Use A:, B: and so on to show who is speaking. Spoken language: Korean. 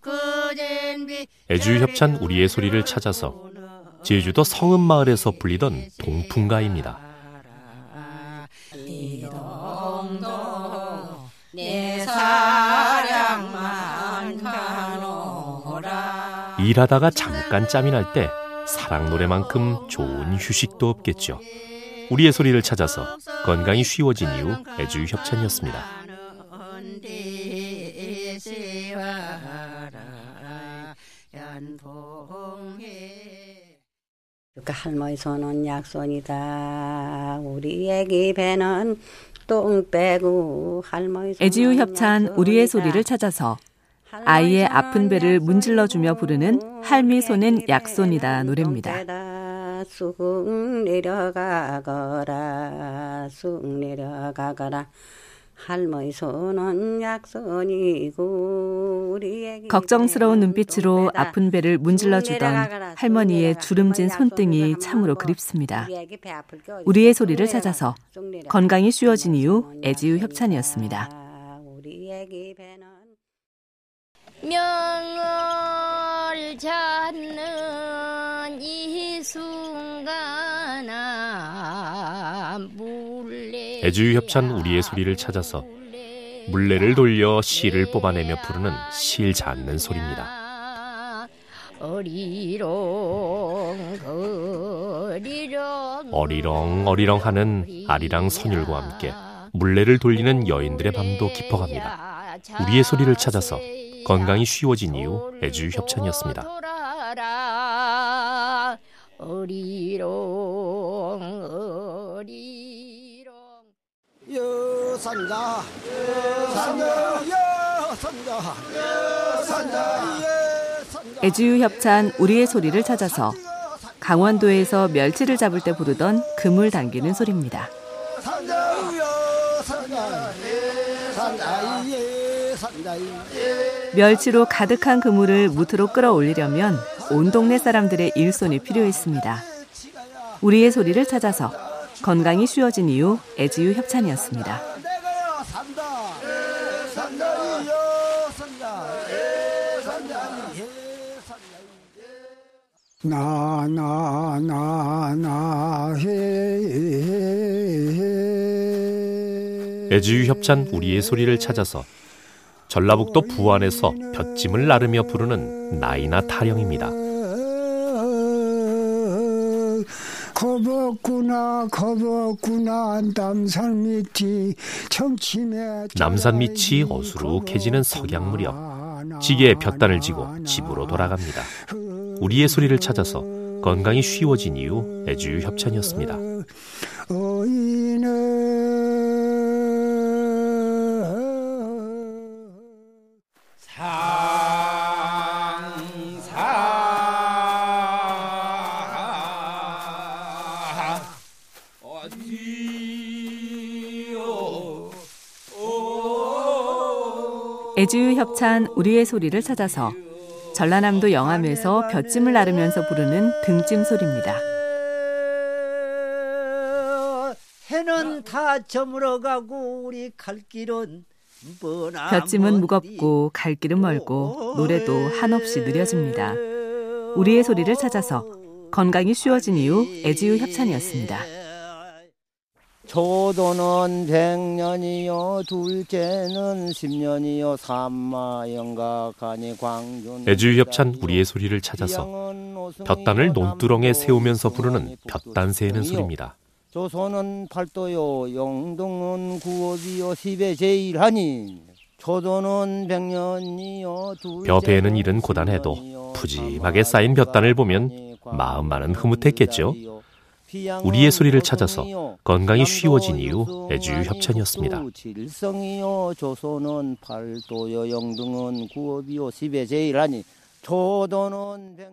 A: 그젠비
B: 애주 협찬 우리의 소리를 찾아서 제주도 성읍마을에서 불리던 동풍가입니다. 일하다가 잠깐 짬이 날 때 사랑 노래만큼 좋은 휴식도 없겠죠. 우리의 소리를 찾아서 건강이 쉬워진 이후 애주 협찬이었습니다.
C: 그 할머니 손은 약손이다. 우리 애기 배는 똥 빼고 할머니
D: 애지유 협찬 우리의 소리를 찾아서 아이의 아픈 배를 문질러 주며 부르는 할미 손은 약손이다 노래입니다.
C: 쑥 내려가거라 쑥 내려가거라 할머니 손은 약손이고 우리
D: 걱정스러운 눈빛으로. 아픈 배를 문질러 주던
C: 내려가거라, 쑥
D: 할머니의. 주름진 손등이 참으로 그립습니다.
C: 우리
D: 우리의. 소리를
C: 쑥
D: 찾아서. 건강이 쉬워진 이후
C: 손은
D: 협찬이었습니다.
C: 우리 애기 배는
A: 명을 찾
B: 애주유 협찬 우리의 소리를 찾아서 물레를 돌려 씨를 뽑아내며 부르는 실 잡는 소리입니다. 어리렁 어리렁 하는 아리랑 선율과 함께 물레를 돌리는 여인들의 밤도 깊어갑니다. 우리의 소리를 찾아서 건강이 쉬워진 이후 애주 협찬이었습니다.
A: 어리롱 어리롱.
E: 여산자 여산자. 여산자 여산자 여산자.
D: 애주유 협찬 우리의 소리를 찾아서 강원도에서 멸치를 잡을 때 부르던 그물 당기는 소리입니다. 멸치로 가득한 그물을 무트로 끌어올리려면 온 동네 사람들의 일손이 필요했습니다. 우리의 소리를 찾아서 건강이 쉬워진 이후 애지유 협찬이었습니다.
E: 여산자 산자 예산자 나나 나 나해
B: 애주유 협찬 우리의 소리를 찾아서 전라북도 부안에서 볏짐을 나르며 부르는 나이나 타령입니다.
E: 겁없구나 겁없구나 남산 밑이 청침해
B: 남산 밑이 어수룩해지는 석양 무렵 지게에 볕단을 지고 집으로 돌아갑니다. 우리의 소리를 찾아서 건강이 쉬워진 이후 애주유 협찬이었습니다.
E: 어이는
D: 애주유 협찬 우리의 소리를 찾아서 전라남도 영암에서 볏짐을 나르면서 부르는 등짐 소리입니다.
E: 해는 다 저물어 가고 우리 갈 길은
D: 볏짐은 무겁고 갈 길은 멀고 노래도 한없이 느려집니다. 우리의 소리를 찾아서 건강이 쉬워진 이후 애지유 협찬이었습니다.
F: 초도는 백년이요 둘째는 십년이요 삼마영각하니 광준
B: 애주유 협찬 우리의 소리를 찾아서 볕단을 논두렁에 세우면서 부르는 볕단 세는 소리입니다.
F: 조선은 팔도요 영동은 구업이요 십에 제일하니 초도는 백년이요
B: 벼베는 일은 고단해도 푸짐하게 쌓인 볕단을 보면 마음만은 흐뭇했겠죠. 우리의 소리를 찾아서 건강이 쉬워진 이후 애주유 협찬이었습니다.
F: 조선은 팔도요 영등은 구업이요 십에 제일하니 초도는 백